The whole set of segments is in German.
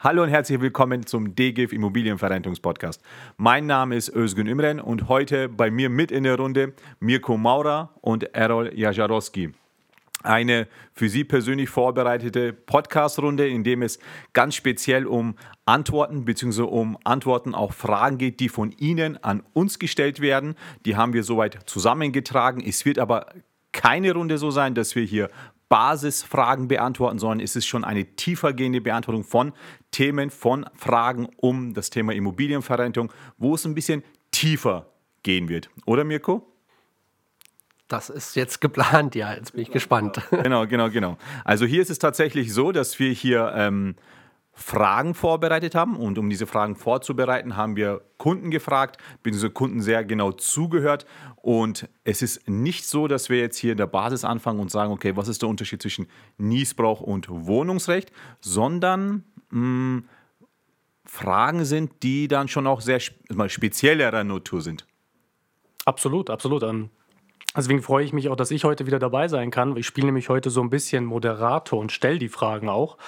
Hallo und herzlich willkommen zum DGIF Immobilienverrentungspodcast. Mein Name ist Özgün Imren und heute bei mir mit in der Runde Mirko Maurer und Errol Jajarowski. Eine für Sie persönlich vorbereitete Podcast-Runde, in dem es ganz speziell um Antworten bzw. um Antworten auf Fragen geht, die von Ihnen an uns gestellt werden. Die haben wir soweit zusammengetragen. Es wird aber keine Runde so sein, dass wir hier Basisfragen beantworten, sondern es ist schon eine tiefergehende Beantwortung von Themen, von Fragen um das Thema Immobilienverrentung, wo es ein bisschen tiefer gehen wird. Oder Mirko? Das ist jetzt geplant, ja. Jetzt bin ich gespannt. Genau, genau, genau. Also hier ist es tatsächlich so, dass wir hier ähm, Fragen vorbereitet haben. Und um diese Fragen vorzubereiten, haben wir Kunden gefragt, beziehungsweise Kunden sehr genau zugehört. Und es ist nicht so, dass wir jetzt hier in der Basis anfangen und sagen, okay, was ist der Unterschied zwischen Niesbrauch und Wohnungsrecht, sondern mh, hm, Fragen sind, die dann schon auch sehr mal speziellerer Natur sind. Absolut, absolut. Deswegen freue ich mich auch, dass ich heute wieder dabei sein kann. Ich spiele nämlich heute so ein bisschen Moderator und stelle die Fragen auch.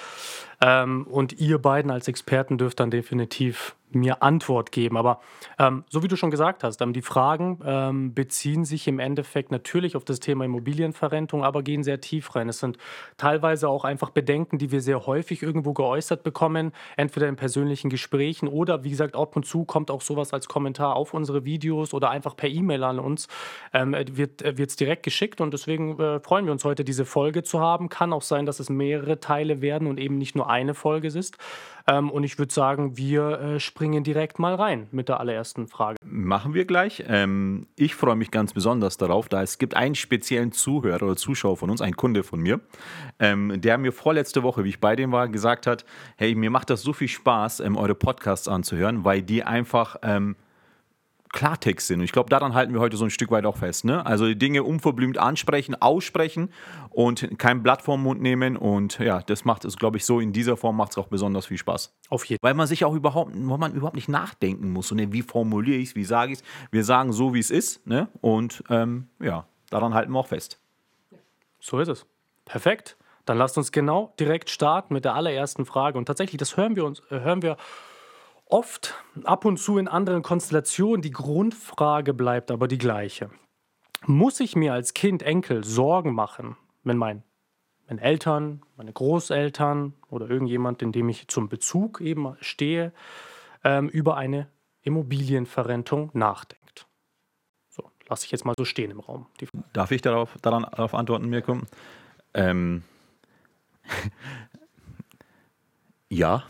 Ähm, und ihr beiden als Experten dürft dann definitiv mir Antwort geben. Aber ähm, so wie du schon gesagt hast, ähm, die Fragen ähm, beziehen sich im Endeffekt natürlich auf das Thema Immobilienverrentung, aber gehen sehr tief rein. Es sind teilweise auch einfach Bedenken, die wir sehr häufig irgendwo geäußert bekommen, entweder in persönlichen Gesprächen oder wie gesagt, ab und zu kommt auch sowas als Kommentar auf unsere Videos oder einfach per E-Mail an uns, ähm, wird es direkt geschickt und deswegen äh, freuen wir uns heute, diese Folge zu haben. Kann auch sein, dass es mehrere Teile werden und eben nicht nur eine Folge ist. Ähm, und ich würde sagen, wir äh, springen direkt mal rein mit der allerersten Frage. Machen wir gleich. Ähm, ich freue mich ganz besonders darauf, da es gibt einen speziellen Zuhörer oder Zuschauer von uns, ein Kunde von mir, ähm, der mir vorletzte Woche, wie ich bei dem war, gesagt hat, hey, mir macht das so viel Spaß, ähm, eure Podcasts anzuhören, weil die einfach ähm, Klartext sind. Und ich glaube, daran halten wir heute so ein Stück weit auch fest. Ne? Also die Dinge unverblümt ansprechen, aussprechen und kein Blatt vorm Mund nehmen. Und ja, das macht es, glaube ich, so in dieser Form macht es auch besonders viel Spaß. Auf jeden Fall. Weil man sich auch überhaupt, weil man überhaupt nicht nachdenken muss. ne? Wie formuliere ich es, wie sage ich es? Wir sagen so, wie es ist. Ne? Und ähm, ja, daran halten wir auch fest. So ist es. Perfekt. Dann lasst uns genau direkt starten mit der allerersten Frage. Und tatsächlich, das hören wir uns, äh, hören wir oft ab und zu in anderen Konstellationen. Die Grundfrage bleibt aber die gleiche. Muss ich mir als Kind, Enkel Sorgen machen, wenn mein, meine Eltern, meine Großeltern oder irgendjemand, in dem ich zum Bezug eben stehe, ähm, über eine Immobilienverrentung nachdenkt? So, lasse ich jetzt mal so stehen im Raum. Darf ich darauf, daran, darauf antworten, Mirko? Ähm, ja.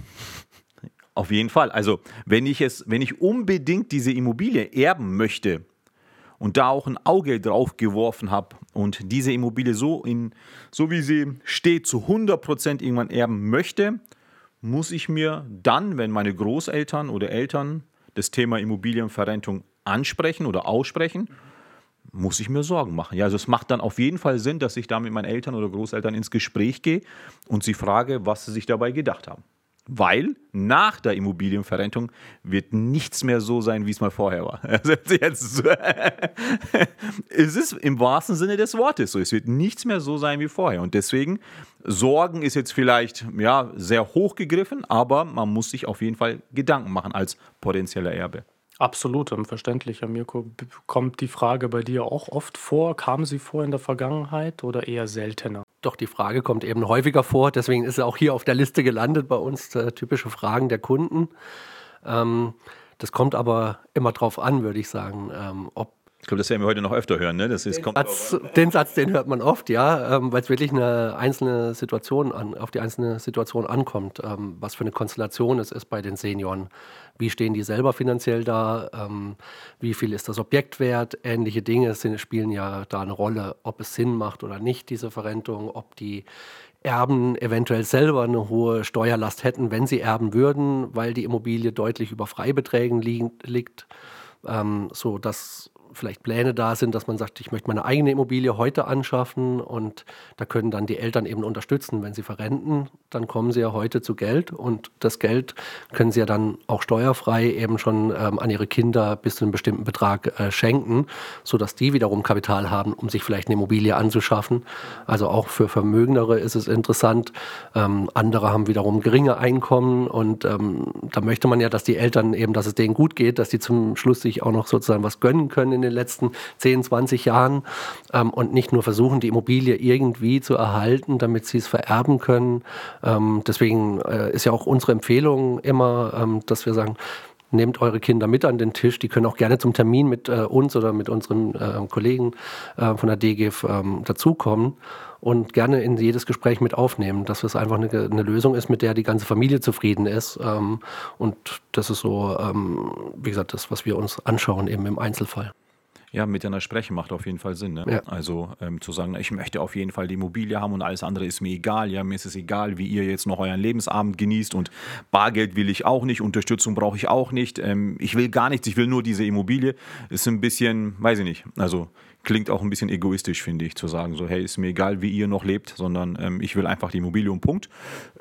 Auf jeden Fall. Also, wenn ich es, wenn ich unbedingt diese Immobilie erben möchte und da auch ein Auge drauf geworfen habe und diese Immobilie so in, so wie sie steht, zu 100% irgendwann erben möchte, muss ich mir dann, wenn meine Großeltern oder Eltern das Thema Immobilienverrentung ansprechen oder aussprechen, muss ich mir Sorgen machen. Ja, also es macht dann auf jeden Fall Sinn, dass ich da mit meinen Eltern oder Großeltern ins Gespräch gehe und sie frage, was sie sich dabei gedacht haben. Weil nach der Immobilienverrentung wird nichts mehr so sein, wie es mal vorher war. Also es ist im wahrsten Sinne des Wortes so. Es wird nichts mehr so sein wie vorher. Und deswegen, Sorgen ist jetzt vielleicht ja, sehr hoch gegriffen, aber man muss sich auf jeden Fall Gedanken machen als potenzieller Erbe. Absolut, verständlich, Herr Mirko. Kommt die Frage bei dir auch oft vor? Kam sie vor in der Vergangenheit oder eher seltener? Doch, die Frage kommt eben häufiger vor. Deswegen ist sie auch hier auf der Liste gelandet bei uns, äh, typische Fragen der Kunden. Ähm, das kommt aber immer drauf an, würde ich sagen, ähm, ob ich glaube, das werden wir heute noch öfter hören. Ne? Das ist, den, Satz, den Satz, den hört man oft, ja, ähm, weil es wirklich eine einzelne Situation an, auf die einzelne Situation ankommt. Ähm, was für eine Konstellation es ist bei den Senioren. Wie stehen die selber finanziell da? Ähm, wie viel ist das Objekt wert? Ähnliche Dinge sind, spielen ja da eine Rolle, ob es Sinn macht oder nicht, diese Verrentung, ob die Erben eventuell selber eine hohe Steuerlast hätten, wenn sie erben würden, weil die Immobilie deutlich über Freibeträgen liegt. Ähm, so, das vielleicht Pläne da sind, dass man sagt, ich möchte meine eigene Immobilie heute anschaffen und da können dann die Eltern eben unterstützen. Wenn sie verrenten, dann kommen sie ja heute zu Geld und das Geld können sie ja dann auch steuerfrei eben schon ähm, an ihre Kinder bis zu einem bestimmten Betrag äh, schenken, sodass die wiederum Kapital haben, um sich vielleicht eine Immobilie anzuschaffen. Also auch für Vermögendere ist es interessant. Ähm, andere haben wiederum geringe Einkommen und ähm, da möchte man ja, dass die Eltern eben, dass es denen gut geht, dass die zum Schluss sich auch noch sozusagen was gönnen können in den letzten 10, 20 Jahren ähm, und nicht nur versuchen, die Immobilie irgendwie zu erhalten, damit sie es vererben können. Ähm, deswegen äh, ist ja auch unsere Empfehlung immer, ähm, dass wir sagen, nehmt eure Kinder mit an den Tisch. Die können auch gerne zum Termin mit äh, uns oder mit unseren äh, Kollegen äh, von der DGIF ähm, dazukommen und gerne in jedes Gespräch mit aufnehmen, dass es einfach eine, eine Lösung ist, mit der die ganze Familie zufrieden ist. Ähm, und das ist so, ähm, wie gesagt, das, was wir uns anschauen eben im Einzelfall. Ja, miteinander sprechen macht auf jeden Fall Sinn. Ne? Ja. Also ähm, zu sagen, ich möchte auf jeden Fall die Immobilie haben und alles andere ist mir egal. Ja, mir ist es egal, wie ihr jetzt noch euren Lebensabend genießt und Bargeld will ich auch nicht, Unterstützung brauche ich auch nicht. Ähm, ich will gar nichts, ich will nur diese Immobilie. Ist ein bisschen, weiß ich nicht. Also klingt auch ein bisschen egoistisch, finde ich, zu sagen, so, hey, ist mir egal, wie ihr noch lebt, sondern ähm, ich will einfach die Immobilie und Punkt.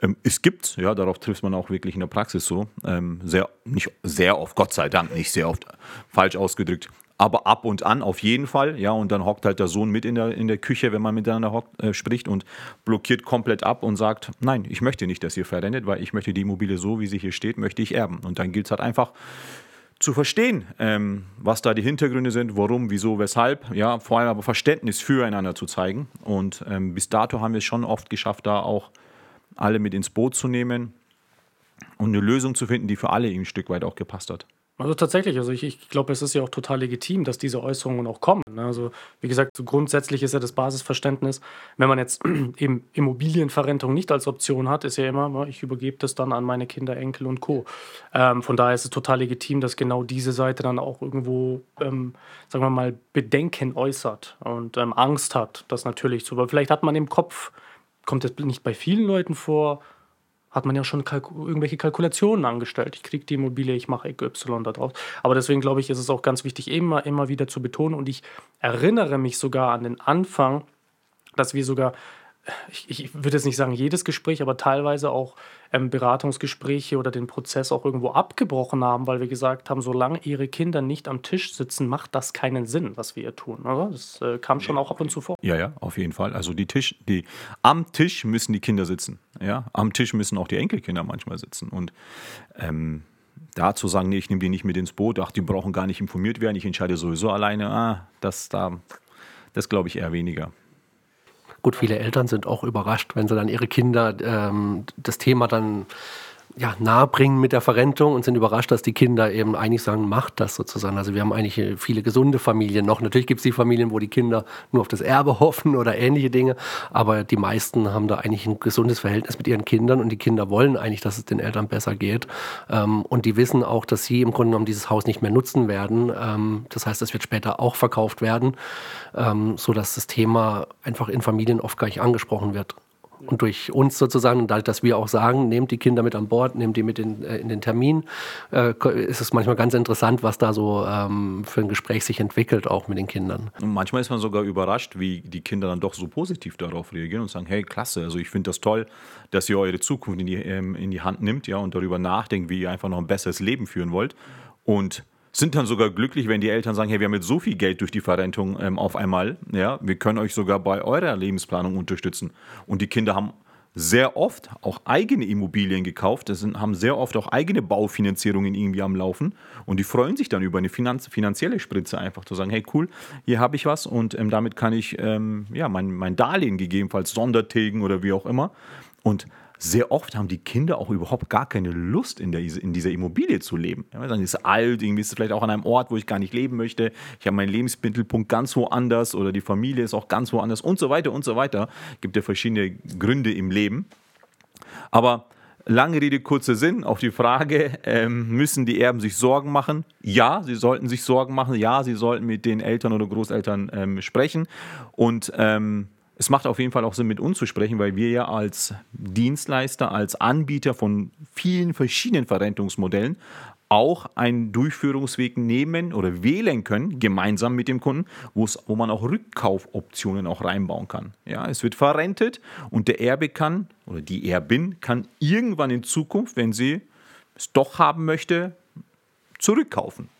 Ähm, es gibt, ja, darauf trifft man auch wirklich in der Praxis so, ähm, sehr, nicht sehr oft, Gott sei Dank, nicht sehr oft, falsch ausgedrückt, aber ab und an auf jeden Fall, ja, und dann hockt halt der Sohn mit in der, in der Küche, wenn man miteinander hockt, äh, spricht und blockiert komplett ab und sagt, nein, ich möchte nicht, dass ihr verrentet, weil ich möchte die Immobilie so, wie sie hier steht, möchte ich erben. Und dann gilt es halt einfach, zu verstehen, ähm, was da die Hintergründe sind, warum, wieso, weshalb, ja, vor allem aber Verständnis füreinander zu zeigen. Und ähm, bis dato haben wir es schon oft geschafft, da auch alle mit ins Boot zu nehmen und eine Lösung zu finden, die für alle ein Stück weit auch gepasst hat. Also tatsächlich, also ich, ich glaube, es ist ja auch total legitim, dass diese Äußerungen auch kommen. Ne? Also wie gesagt, so grundsätzlich ist ja das Basisverständnis, wenn man jetzt eben Immobilienverrentung nicht als Option hat, ist ja immer, ne, ich übergebe das dann an meine Kinder, Enkel und Co. Ähm, von daher ist es total legitim, dass genau diese Seite dann auch irgendwo, ähm, sagen wir mal, Bedenken äußert und ähm, Angst hat, das natürlich zu, weil vielleicht hat man im Kopf, kommt das nicht bei vielen Leuten vor, hat man ja schon Kalku irgendwelche Kalkulationen angestellt. Ich kriege die Immobilie, ich mache Y da drauf. Aber deswegen glaube ich, ist es auch ganz wichtig, immer, immer wieder zu betonen. Und ich erinnere mich sogar an den Anfang, dass wir sogar ich, ich würde jetzt nicht sagen jedes Gespräch, aber teilweise auch ähm, Beratungsgespräche oder den Prozess auch irgendwo abgebrochen haben, weil wir gesagt haben, solange ihre Kinder nicht am Tisch sitzen, macht das keinen Sinn, was wir hier tun. Oder? Das äh, kam schon auch ab und zu vor. Ja, ja, auf jeden Fall. Also die Tisch, die am Tisch müssen die Kinder sitzen. Ja, am Tisch müssen auch die Enkelkinder manchmal sitzen. Und ähm, da zu sagen, nee, ich nehme die nicht mit ins Boot, ach, die brauchen gar nicht informiert werden, ich entscheide sowieso alleine, ah, das da, das glaube ich eher weniger. Gut, viele Eltern sind auch überrascht, wenn sie dann ihre Kinder ähm, das Thema dann ja, nahebringen mit der Verrentung und sind überrascht, dass die Kinder eben eigentlich sagen, macht das sozusagen. Also wir haben eigentlich viele gesunde Familien noch. Natürlich gibt es die Familien, wo die Kinder nur auf das Erbe hoffen oder ähnliche Dinge, aber die meisten haben da eigentlich ein gesundes Verhältnis mit ihren Kindern und die Kinder wollen eigentlich, dass es den Eltern besser geht. Ähm, und die wissen auch, dass sie im Grunde genommen dieses Haus nicht mehr nutzen werden. Ähm, das heißt, es wird später auch verkauft werden, ähm, sodass das Thema einfach in Familien oft gar nicht angesprochen wird und durch uns sozusagen, dadurch, dass wir auch sagen, nehmt die Kinder mit an Bord, nehmt die mit in, äh, in den Termin, äh, ist es manchmal ganz interessant, was da so ähm, für ein Gespräch sich entwickelt, auch mit den Kindern. Und manchmal ist man sogar überrascht, wie die Kinder dann doch so positiv darauf reagieren und sagen, hey, klasse, also ich finde das toll, dass ihr eure Zukunft in die, ähm, in die Hand nimmt ja, und darüber nachdenkt, wie ihr einfach noch ein besseres Leben führen wollt. Und sind dann sogar glücklich, wenn die Eltern sagen, hey, wir haben jetzt so viel Geld durch die Verrentung ähm, auf einmal, ja, wir können euch sogar bei eurer Lebensplanung unterstützen. Und die Kinder haben sehr oft auch eigene Immobilien gekauft, das sind, haben sehr oft auch eigene Baufinanzierungen irgendwie am Laufen und die freuen sich dann über eine Finanz finanzielle Spritze einfach zu sagen, hey cool, hier habe ich was und ähm, damit kann ich ähm, ja, mein, mein Darlehen gegebenenfalls sondertilgen oder wie auch immer. Und sehr oft haben die Kinder auch überhaupt gar keine Lust, in, der, in dieser Immobilie zu leben. Ja, dann ist es alt, irgendwie ist es vielleicht auch an einem Ort, wo ich gar nicht leben möchte. Ich habe meinen Lebensmittelpunkt ganz woanders oder die Familie ist auch ganz woanders und so weiter und so weiter. Gibt ja verschiedene Gründe im Leben. Aber lange Rede, kurzer Sinn auf die Frage, ähm, müssen die Erben sich Sorgen machen? Ja, sie sollten sich Sorgen machen. Ja, sie sollten mit den Eltern oder Großeltern ähm, sprechen. Und ähm, es macht auf jeden Fall auch Sinn, mit uns zu sprechen, weil wir ja als Dienstleister, als Anbieter von vielen verschiedenen Verrentungsmodellen auch einen Durchführungsweg nehmen oder wählen können, gemeinsam mit dem Kunden, wo man auch Rückkaufoptionen auch reinbauen kann. Ja, es wird verrentet und der Erbe kann oder die Erbin kann irgendwann in Zukunft, wenn sie es doch haben möchte, zurückkaufen.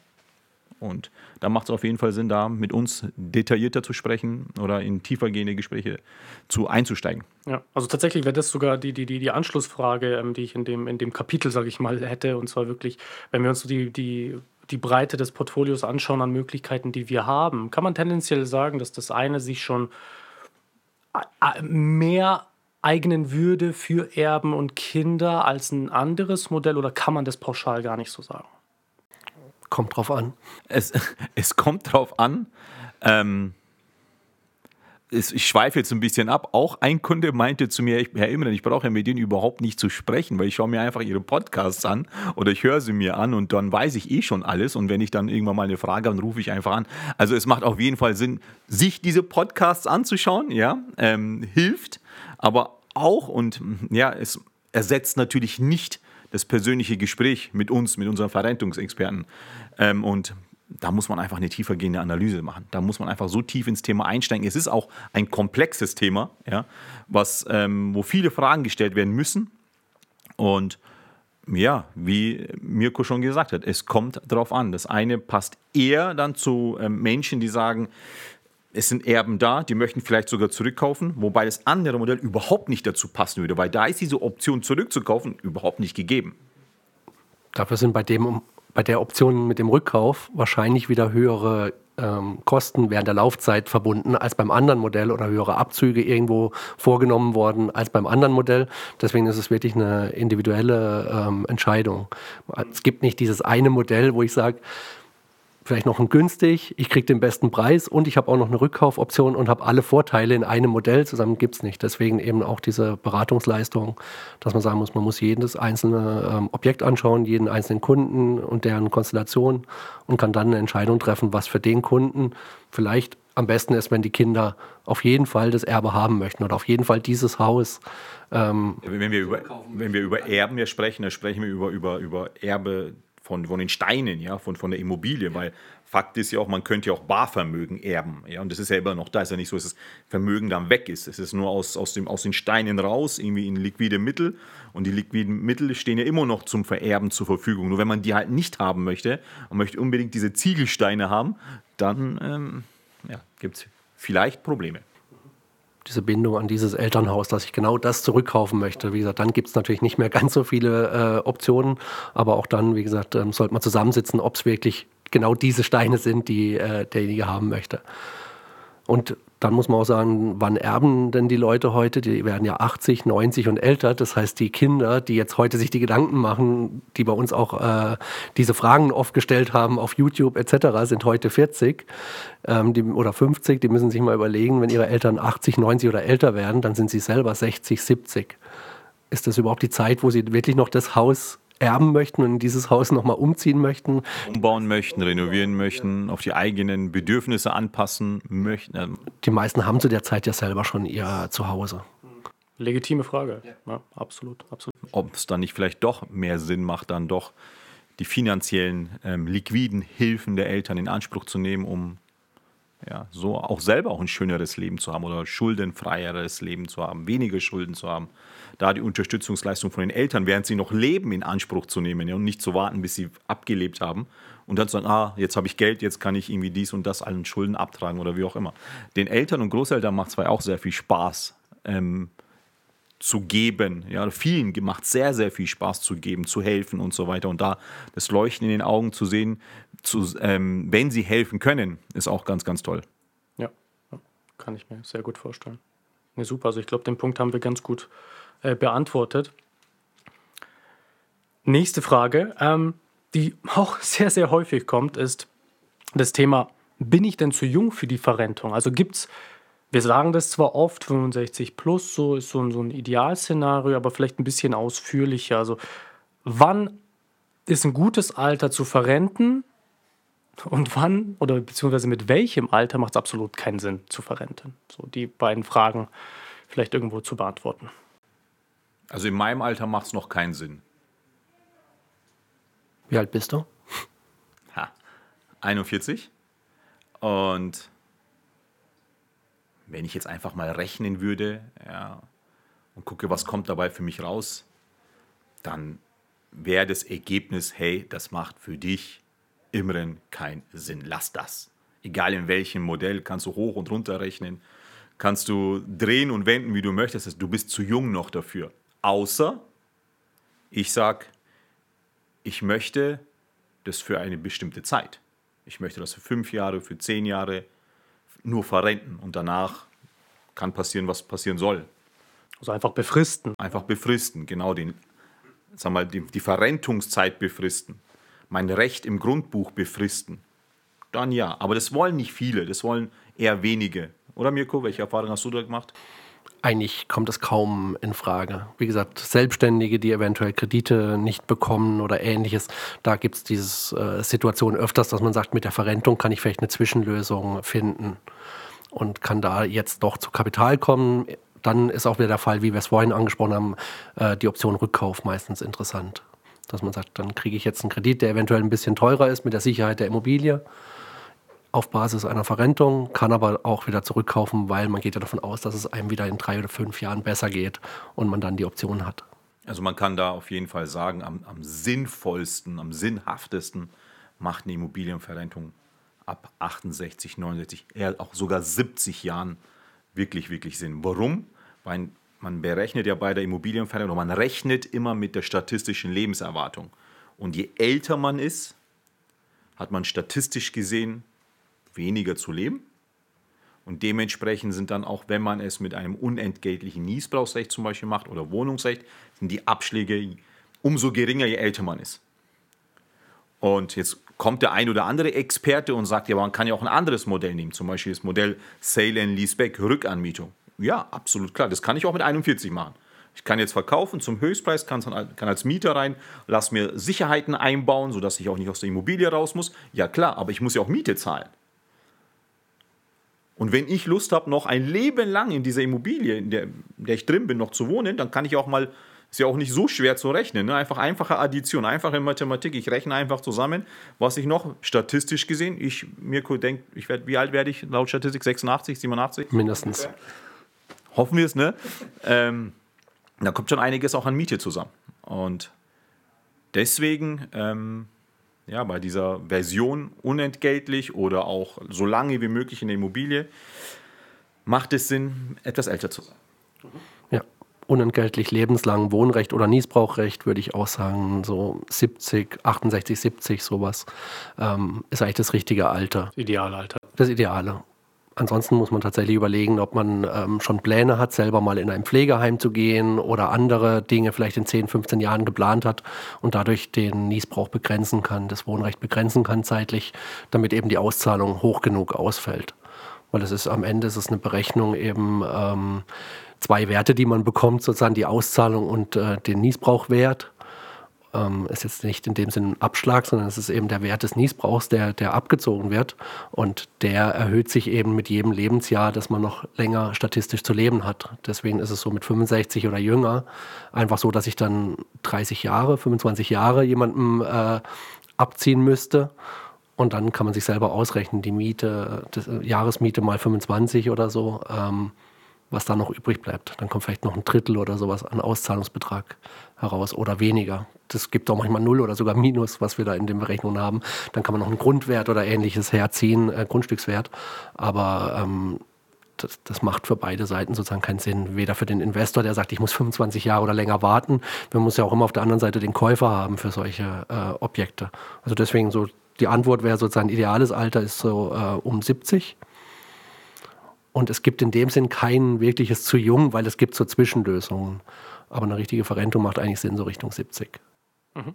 Und da macht es auf jeden Fall Sinn, da mit uns detaillierter zu sprechen oder in tiefergehende Gespräche zu einzusteigen. Ja, also tatsächlich wäre das sogar die, die, die, die Anschlussfrage, ähm, die ich in dem, in dem Kapitel, sage ich mal, hätte. Und zwar wirklich, wenn wir uns so die, die, die Breite des Portfolios anschauen an Möglichkeiten, die wir haben, kann man tendenziell sagen, dass das eine sich schon mehr eignen würde für Erben und Kinder als ein anderes Modell oder kann man das pauschal gar nicht so sagen? Kommt drauf an. Es, es kommt drauf an. Ähm, es, ich schweife jetzt ein bisschen ab. Auch ein Kunde meinte zu mir, ich, Herr Imren, ich brauche ja mit Ihnen überhaupt nicht zu sprechen, weil ich schaue mir einfach Ihre Podcasts an oder ich höre sie mir an und dann weiß ich eh schon alles. Und wenn ich dann irgendwann mal eine Frage habe, dann rufe ich einfach an. Also es macht auf jeden Fall Sinn, sich diese Podcasts anzuschauen, ja, ähm, hilft, aber auch und ja, es ersetzt natürlich nicht das persönliche Gespräch mit uns, mit unseren Verrentungsexperten. Ähm, und da muss man einfach eine tiefergehende Analyse machen. Da muss man einfach so tief ins Thema einsteigen. Es ist auch ein komplexes Thema, ja, was, ähm, wo viele Fragen gestellt werden müssen. Und ja, wie Mirko schon gesagt hat, es kommt darauf an. Das eine passt eher dann zu ähm, Menschen, die sagen, es sind Erben da, die möchten vielleicht sogar zurückkaufen, wobei das andere Modell überhaupt nicht dazu passen würde, weil da ist diese Option zurückzukaufen überhaupt nicht gegeben. Dafür sind bei, dem, bei der Option mit dem Rückkauf wahrscheinlich wieder höhere ähm, Kosten während der Laufzeit verbunden als beim anderen Modell oder höhere Abzüge irgendwo vorgenommen worden als beim anderen Modell. Deswegen ist es wirklich eine individuelle ähm, Entscheidung. Es gibt nicht dieses eine Modell, wo ich sage, vielleicht noch ein günstig, ich kriege den besten Preis und ich habe auch noch eine Rückkaufoption und habe alle Vorteile in einem Modell. Zusammen gibt es nicht. Deswegen eben auch diese Beratungsleistung, dass man sagen muss, man muss jedes einzelne ähm, Objekt anschauen, jeden einzelnen Kunden und deren Konstellation und kann dann eine Entscheidung treffen, was für den Kunden vielleicht am besten ist, wenn die Kinder auf jeden Fall das Erbe haben möchten oder auf jeden Fall dieses Haus. Ähm, wenn, wir über, wenn wir über Erben ja sprechen, dann sprechen wir über, über, über Erbe von, von den Steinen, ja, von, von der Immobilie, weil Fakt ist ja auch, man könnte ja auch Barvermögen erben, ja, und das ist ja immer noch da, ist ja nicht so, dass das Vermögen dann weg ist, es ist nur aus, aus, dem, aus den Steinen raus, irgendwie in liquide Mittel. Und die liquiden Mittel stehen ja immer noch zum Vererben zur Verfügung, nur wenn man die halt nicht haben möchte und möchte unbedingt diese Ziegelsteine haben, dann ähm, ja, gibt es vielleicht Probleme diese Bindung an dieses Elternhaus, dass ich genau das zurückkaufen möchte. Wie gesagt, dann gibt es natürlich nicht mehr ganz so viele äh, Optionen, aber auch dann, wie gesagt, ähm, sollte man zusammensitzen, ob es wirklich genau diese Steine sind, die äh, derjenige haben möchte. Und dann muss man auch sagen, wann erben denn die Leute heute? Die werden ja 80, 90 und älter. Das heißt, die Kinder, die jetzt heute sich die Gedanken machen, die bei uns auch äh, diese Fragen oft gestellt haben auf YouTube etc., sind heute 40 ähm, die, oder 50. Die müssen sich mal überlegen, wenn ihre Eltern 80, 90 oder älter werden, dann sind sie selber 60, 70. Ist das überhaupt die Zeit, wo sie wirklich noch das Haus erben möchten und in dieses Haus nochmal umziehen möchten. Umbauen möchten, renovieren möchten, auf die eigenen Bedürfnisse anpassen möchten. Ähm, die meisten haben zu der Zeit ja selber schon ihr Zuhause. Legitime Frage. Ja, absolut, absolut. Ob es dann nicht vielleicht doch mehr Sinn macht, dann doch die finanziellen, ähm, liquiden Hilfen der Eltern in Anspruch zu nehmen, um ja, so auch selber auch ein schöneres Leben zu haben oder schuldenfreieres Leben zu haben, weniger Schulden zu haben da die Unterstützungsleistung von den Eltern, während sie noch leben, in Anspruch zu nehmen ja, und nicht zu warten, bis sie abgelebt haben und dann zu sagen, ah, jetzt habe ich Geld, jetzt kann ich irgendwie dies und das allen Schulden abtragen oder wie auch immer. Den Eltern und Großeltern macht es auch sehr viel Spaß, ähm, zu geben. Ja, vielen macht sehr, sehr viel Spaß zu geben, zu helfen und so weiter. Und da das Leuchten in den Augen zu sehen, zu, ähm, wenn sie helfen können, ist auch ganz, ganz toll. Ja, kann ich mir sehr gut vorstellen. Nee, super. Also ich glaube, den Punkt haben wir ganz gut äh, beantwortet. Nächste Frage, ähm, die auch sehr, sehr häufig kommt, ist das Thema, bin ich denn zu jung für die Verrentung? Also gibt es, wir sagen das zwar oft, 65 plus, so ist so ein, so ein Idealszenario, aber vielleicht ein bisschen ausführlicher. Also wann ist ein gutes Alter zu verrenten und wann oder beziehungsweise mit welchem Alter macht es absolut keinen Sinn zu verrenten? So die beiden Fragen vielleicht irgendwo zu beantworten. Also in meinem Alter macht es noch keinen Sinn. Wie alt bist du? Ha, 41. Und wenn ich jetzt einfach mal rechnen würde, ja, und gucke, was kommt dabei für mich raus, dann wäre das Ergebnis, hey, das macht für dich immerhin keinen Sinn. Lass das. Egal in welchem Modell, kannst du hoch und runter rechnen, kannst du drehen und wenden, wie du möchtest. Du bist zu jung noch dafür. Außer ich sage, ich möchte das für eine bestimmte Zeit. Ich möchte das für fünf Jahre, für zehn Jahre nur verrenten und danach kann passieren, was passieren soll. Also einfach befristen. Einfach befristen, genau den, sag mal, die, die Verrentungszeit befristen. Mein Recht im Grundbuch befristen. Dann ja, aber das wollen nicht viele, das wollen eher wenige. Oder Mirko, welche Erfahrungen hast du da gemacht? Eigentlich kommt es kaum in Frage. Wie gesagt, Selbstständige, die eventuell Kredite nicht bekommen oder ähnliches, da gibt es diese äh, Situation öfters, dass man sagt, mit der Verrentung kann ich vielleicht eine Zwischenlösung finden und kann da jetzt doch zu Kapital kommen. Dann ist auch wieder der Fall, wie wir es vorhin angesprochen haben, äh, die Option Rückkauf meistens interessant. Dass man sagt, dann kriege ich jetzt einen Kredit, der eventuell ein bisschen teurer ist mit der Sicherheit der Immobilie auf Basis einer Verrentung, kann aber auch wieder zurückkaufen, weil man geht ja davon aus, dass es einem wieder in drei oder fünf Jahren besser geht und man dann die Option hat. Also man kann da auf jeden Fall sagen, am, am sinnvollsten, am sinnhaftesten macht eine Immobilienverrentung ab 68, 69, eher auch sogar 70 Jahren wirklich, wirklich Sinn. Warum? Weil man berechnet ja bei der Immobilienverrentung, man rechnet immer mit der statistischen Lebenserwartung. Und je älter man ist, hat man statistisch gesehen weniger zu leben. Und dementsprechend sind dann auch, wenn man es mit einem unentgeltlichen Niesbrauchsrecht zum Beispiel macht oder Wohnungsrecht, sind die Abschläge umso geringer, je älter man ist. Und jetzt kommt der ein oder andere Experte und sagt, ja, man kann ja auch ein anderes Modell nehmen, zum Beispiel das Modell Sale and Leaseback, Rückanmietung. Ja, absolut klar, das kann ich auch mit 41 machen. Ich kann jetzt verkaufen zum Höchstpreis, kann, kann als Mieter rein, lass mir Sicherheiten einbauen, sodass ich auch nicht aus der Immobilie raus muss. Ja klar, aber ich muss ja auch Miete zahlen. Und wenn ich Lust habe, noch ein Leben lang in dieser Immobilie, in der, in der ich drin bin, noch zu wohnen, dann kann ich auch mal ist ja auch nicht so schwer zu rechnen. Ne? Einfach einfache Addition, einfache Mathematik. Ich rechne einfach zusammen, was ich noch statistisch gesehen, ich Mirko denkt, ich werd, wie alt werde ich laut Statistik? 86, 87? Mindestens. Okay. Hoffen wir es, ne? Ähm, da kommt schon einiges auch an Miete zusammen. Und deswegen, ähm, ja, bei dieser Version unentgeltlich oder auch so lange wie möglich in der Immobilie, macht es Sinn, etwas älter zu sein. Ja unentgeltlich lebenslang Wohnrecht oder Niesbrauchrecht, würde ich auch sagen, so 70, 68, 70, sowas, ähm, ist eigentlich das richtige Alter. Das Idealalter. Das Ideale. Ansonsten muss man tatsächlich überlegen, ob man ähm, schon Pläne hat, selber mal in ein Pflegeheim zu gehen oder andere Dinge vielleicht in 10, 15 Jahren geplant hat und dadurch den Niesbrauch begrenzen kann, das Wohnrecht begrenzen kann zeitlich, damit eben die Auszahlung hoch genug ausfällt. Weil es ist am Ende ist es eine Berechnung eben, ähm, zwei Werte, die man bekommt, sozusagen die Auszahlung und äh, den Niesbrauchwert. Ähm, ist jetzt nicht in dem Sinne ein Abschlag, sondern es ist eben der Wert des Niesbrauchs, der, der abgezogen wird. Und der erhöht sich eben mit jedem Lebensjahr, das man noch länger statistisch zu leben hat. Deswegen ist es so mit 65 oder jünger einfach so, dass ich dann 30 Jahre, 25 Jahre jemandem äh, abziehen müsste. Und dann kann man sich selber ausrechnen, die Miete, die äh, Jahresmiete mal 25 oder so. Ähm, was da noch übrig bleibt. Dann kommt vielleicht noch ein Drittel oder sowas an Auszahlungsbetrag heraus oder weniger. Das gibt auch manchmal Null oder sogar Minus, was wir da in den Berechnungen haben. Dann kann man noch einen Grundwert oder ähnliches herziehen, äh, Grundstückswert. Aber ähm, das, das, macht für beide Seiten sozusagen keinen Sinn. Weder für den Investor, der sagt, ich muss 25 Jahre oder länger warten. Man muss ja auch immer auf der anderen Seite den Käufer haben für solche äh, Objekte. Also deswegen so, die Antwort wäre sozusagen, ideales Alter ist so äh, um 70 und es gibt in dem Sinn kein wirkliches zu jung, weil es gibt so Zwischenlösungen. Aber eine richtige Verrentung macht eigentlich Sinn so Richtung 70. Mhm.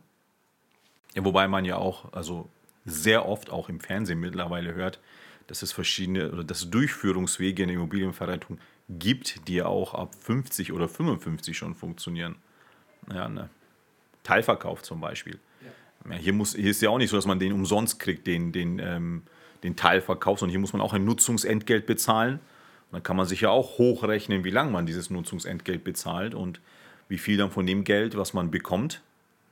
Ja, wobei man ja auch, also sehr oft auch im Fernsehen mittlerweile hört, dass es verschiedene oder dass es Durchführungswege in der Immobilienverrentung gibt, die ja auch ab 50 oder 55 schon funktionieren. Ja, ne? Teilverkauf zum Beispiel. Ja. Ja, hier, muss, hier ist ja auch nicht so, dass man den umsonst kriegt, den, den ähm, den Teilverkauf, sondern hier muss man auch ein Nutzungsentgelt bezahlen. Und dann kann man sich ja auch hochrechnen, wie lange man dieses Nutzungsentgelt bezahlt und wie viel dann von dem Geld, was man bekommt,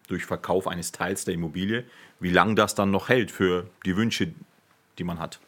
durch Verkauf eines Teils der Immobilie, wie lange das dann noch hält für die Wünsche, die man hat.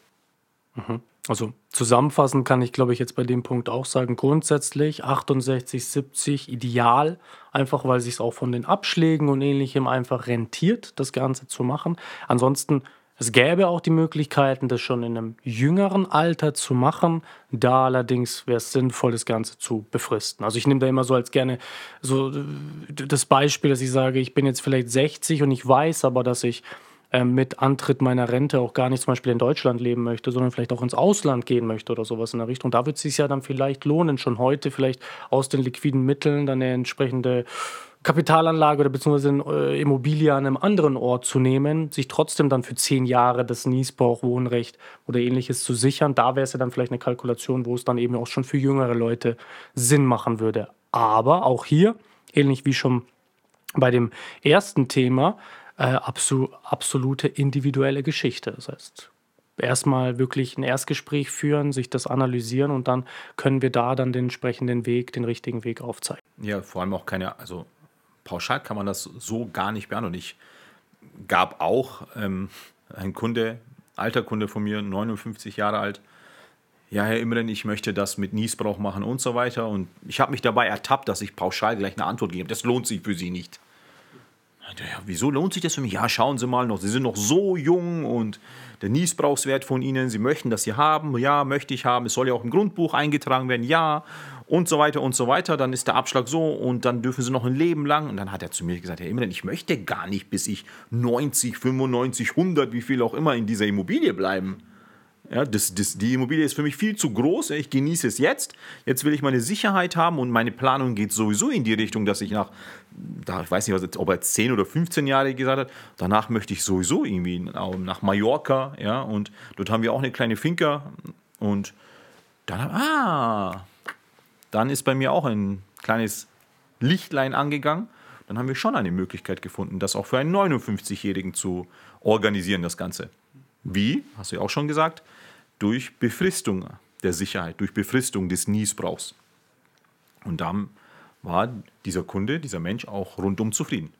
Also zusammenfassend kann ich, glaube ich, jetzt bei dem Punkt auch sagen, grundsätzlich 68, 70 ideal, einfach weil sich es auch von den Abschlägen und ähnlichem einfach rentiert, das Ganze zu machen. Ansonsten, es gäbe auch die Möglichkeiten, das schon in einem jüngeren Alter zu machen. Da allerdings wäre es sinnvoll, das Ganze zu befristen. Also ich nehme da immer so als gerne so äh, das Beispiel, dass ich sage, ich bin jetzt vielleicht 60 und ich weiß aber, dass ich ähm, mit Antritt meiner Rente auch gar nicht zum Beispiel in Deutschland leben möchte, sondern vielleicht auch ins Ausland gehen möchte oder sowas in der Richtung. Da wird es sich ja dann vielleicht lohnen, schon heute vielleicht aus den liquiden Mitteln dann eine entsprechende Kapitalanlage oder beziehungsweise eine äh, Immobilie an einem anderen Ort zu nehmen, sich trotzdem dann für zehn Jahre das Niesbrauch-Wohnrecht oder ähnliches zu sichern. Da wäre es ja dann vielleicht eine Kalkulation, wo es dann eben auch schon für jüngere Leute Sinn machen würde. Aber auch hier, ähnlich wie schon bei dem ersten Thema, äh, absol absolute individuelle Geschichte. Das heißt, erstmal wirklich ein Erstgespräch führen, sich das analysieren und dann können wir da dann den entsprechenden Weg, den richtigen Weg aufzeigen. Ja, vor allem auch keine, also pauschal kann man das so gar nicht beantworten. Ich gab auch ähm, einen Kunde, alter Kunde von mir, 59 Jahre alt, ja, Herr Imren, ich möchte das mit Niesbrauch machen und so weiter. Und ich habe mich dabei ertappt, dass ich pauschal gleich eine Antwort gebe. Das lohnt sich für Sie nicht. Ja, wieso lohnt sich das für mich? Ja, schauen Sie mal noch, Sie sind noch so jung und der Niesbrauchswert von Ihnen, Sie möchten das hier haben, ja, möchte ich haben, es soll ja auch im Grundbuch eingetragen werden, ja, und so weiter und so weiter. Dann ist der Abschlag so und dann dürfen Sie noch ein Leben lang. Und dann hat er zu mir gesagt, Herr Imren, ich möchte gar nicht, bis ich 90, 95, 100, wie viel auch immer in dieser Immobilie bleiben. Ja, das, das, die Immobilie ist für mich viel zu groß. Ich genieße es jetzt. Jetzt will ich meine Sicherheit haben und meine Planung geht sowieso in die Richtung, dass ich nach, ich weiß nicht, ob er 10 oder 15 Jahre gesagt hat, danach möchte ich sowieso irgendwie nach Mallorca. Ja, und dort haben wir auch eine kleine Finca. Und dann, ah, dann ist bei mir auch ein kleines Lichtlein angegangen. Dann haben wir schon eine Möglichkeit gefunden, das auch für einen 59-Jährigen zu organisieren, das Ganze. Wie, hast du ja auch schon gesagt, durch Befristung der Sicherheit, durch Befristung des Niesbrauchs. Und dann war dieser Kunde, dieser Mensch auch rundum zufrieden.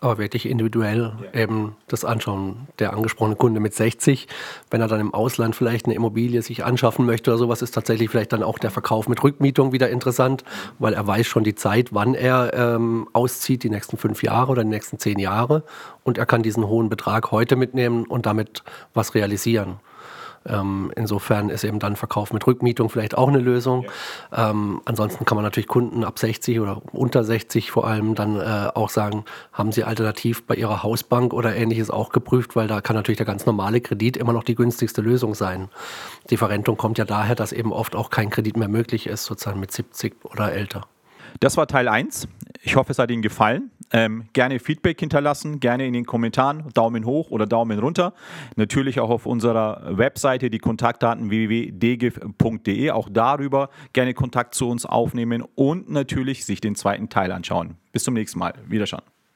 Aber wirklich individuell ja. eben das anschauen. Der angesprochene Kunde mit 60, wenn er dann im Ausland vielleicht eine Immobilie sich anschaffen möchte oder sowas, ist tatsächlich vielleicht dann auch der Verkauf mit Rückmietung wieder interessant, weil er weiß schon die Zeit, wann er ähm, auszieht, die nächsten fünf Jahre oder die nächsten zehn Jahre. Und er kann diesen hohen Betrag heute mitnehmen und damit was realisieren. Ähm, insofern ist eben dann Verkauf mit Rückmietung vielleicht auch eine Lösung. Ja. Ähm, ansonsten kann man natürlich Kunden ab 60 oder unter 60 vor allem dann äh, auch sagen, haben sie alternativ bei ihrer Hausbank oder ähnliches auch geprüft, weil da kann natürlich der ganz normale Kredit immer noch die günstigste Lösung sein. Die Verrentung kommt ja daher, dass eben oft auch kein Kredit mehr möglich ist, sozusagen mit 70 oder älter. Das war Teil 1. Ich hoffe, es hat Ihnen gefallen. Ähm, gerne Feedback hinterlassen, gerne in den Kommentaren Daumen hoch oder Daumen runter. Natürlich auch auf unserer Webseite die Kontaktdaten www.dgif.de. Auch darüber gerne Kontakt zu uns aufnehmen und natürlich sich den zweiten Teil anschauen. Bis zum nächsten Mal. Wiederschauen.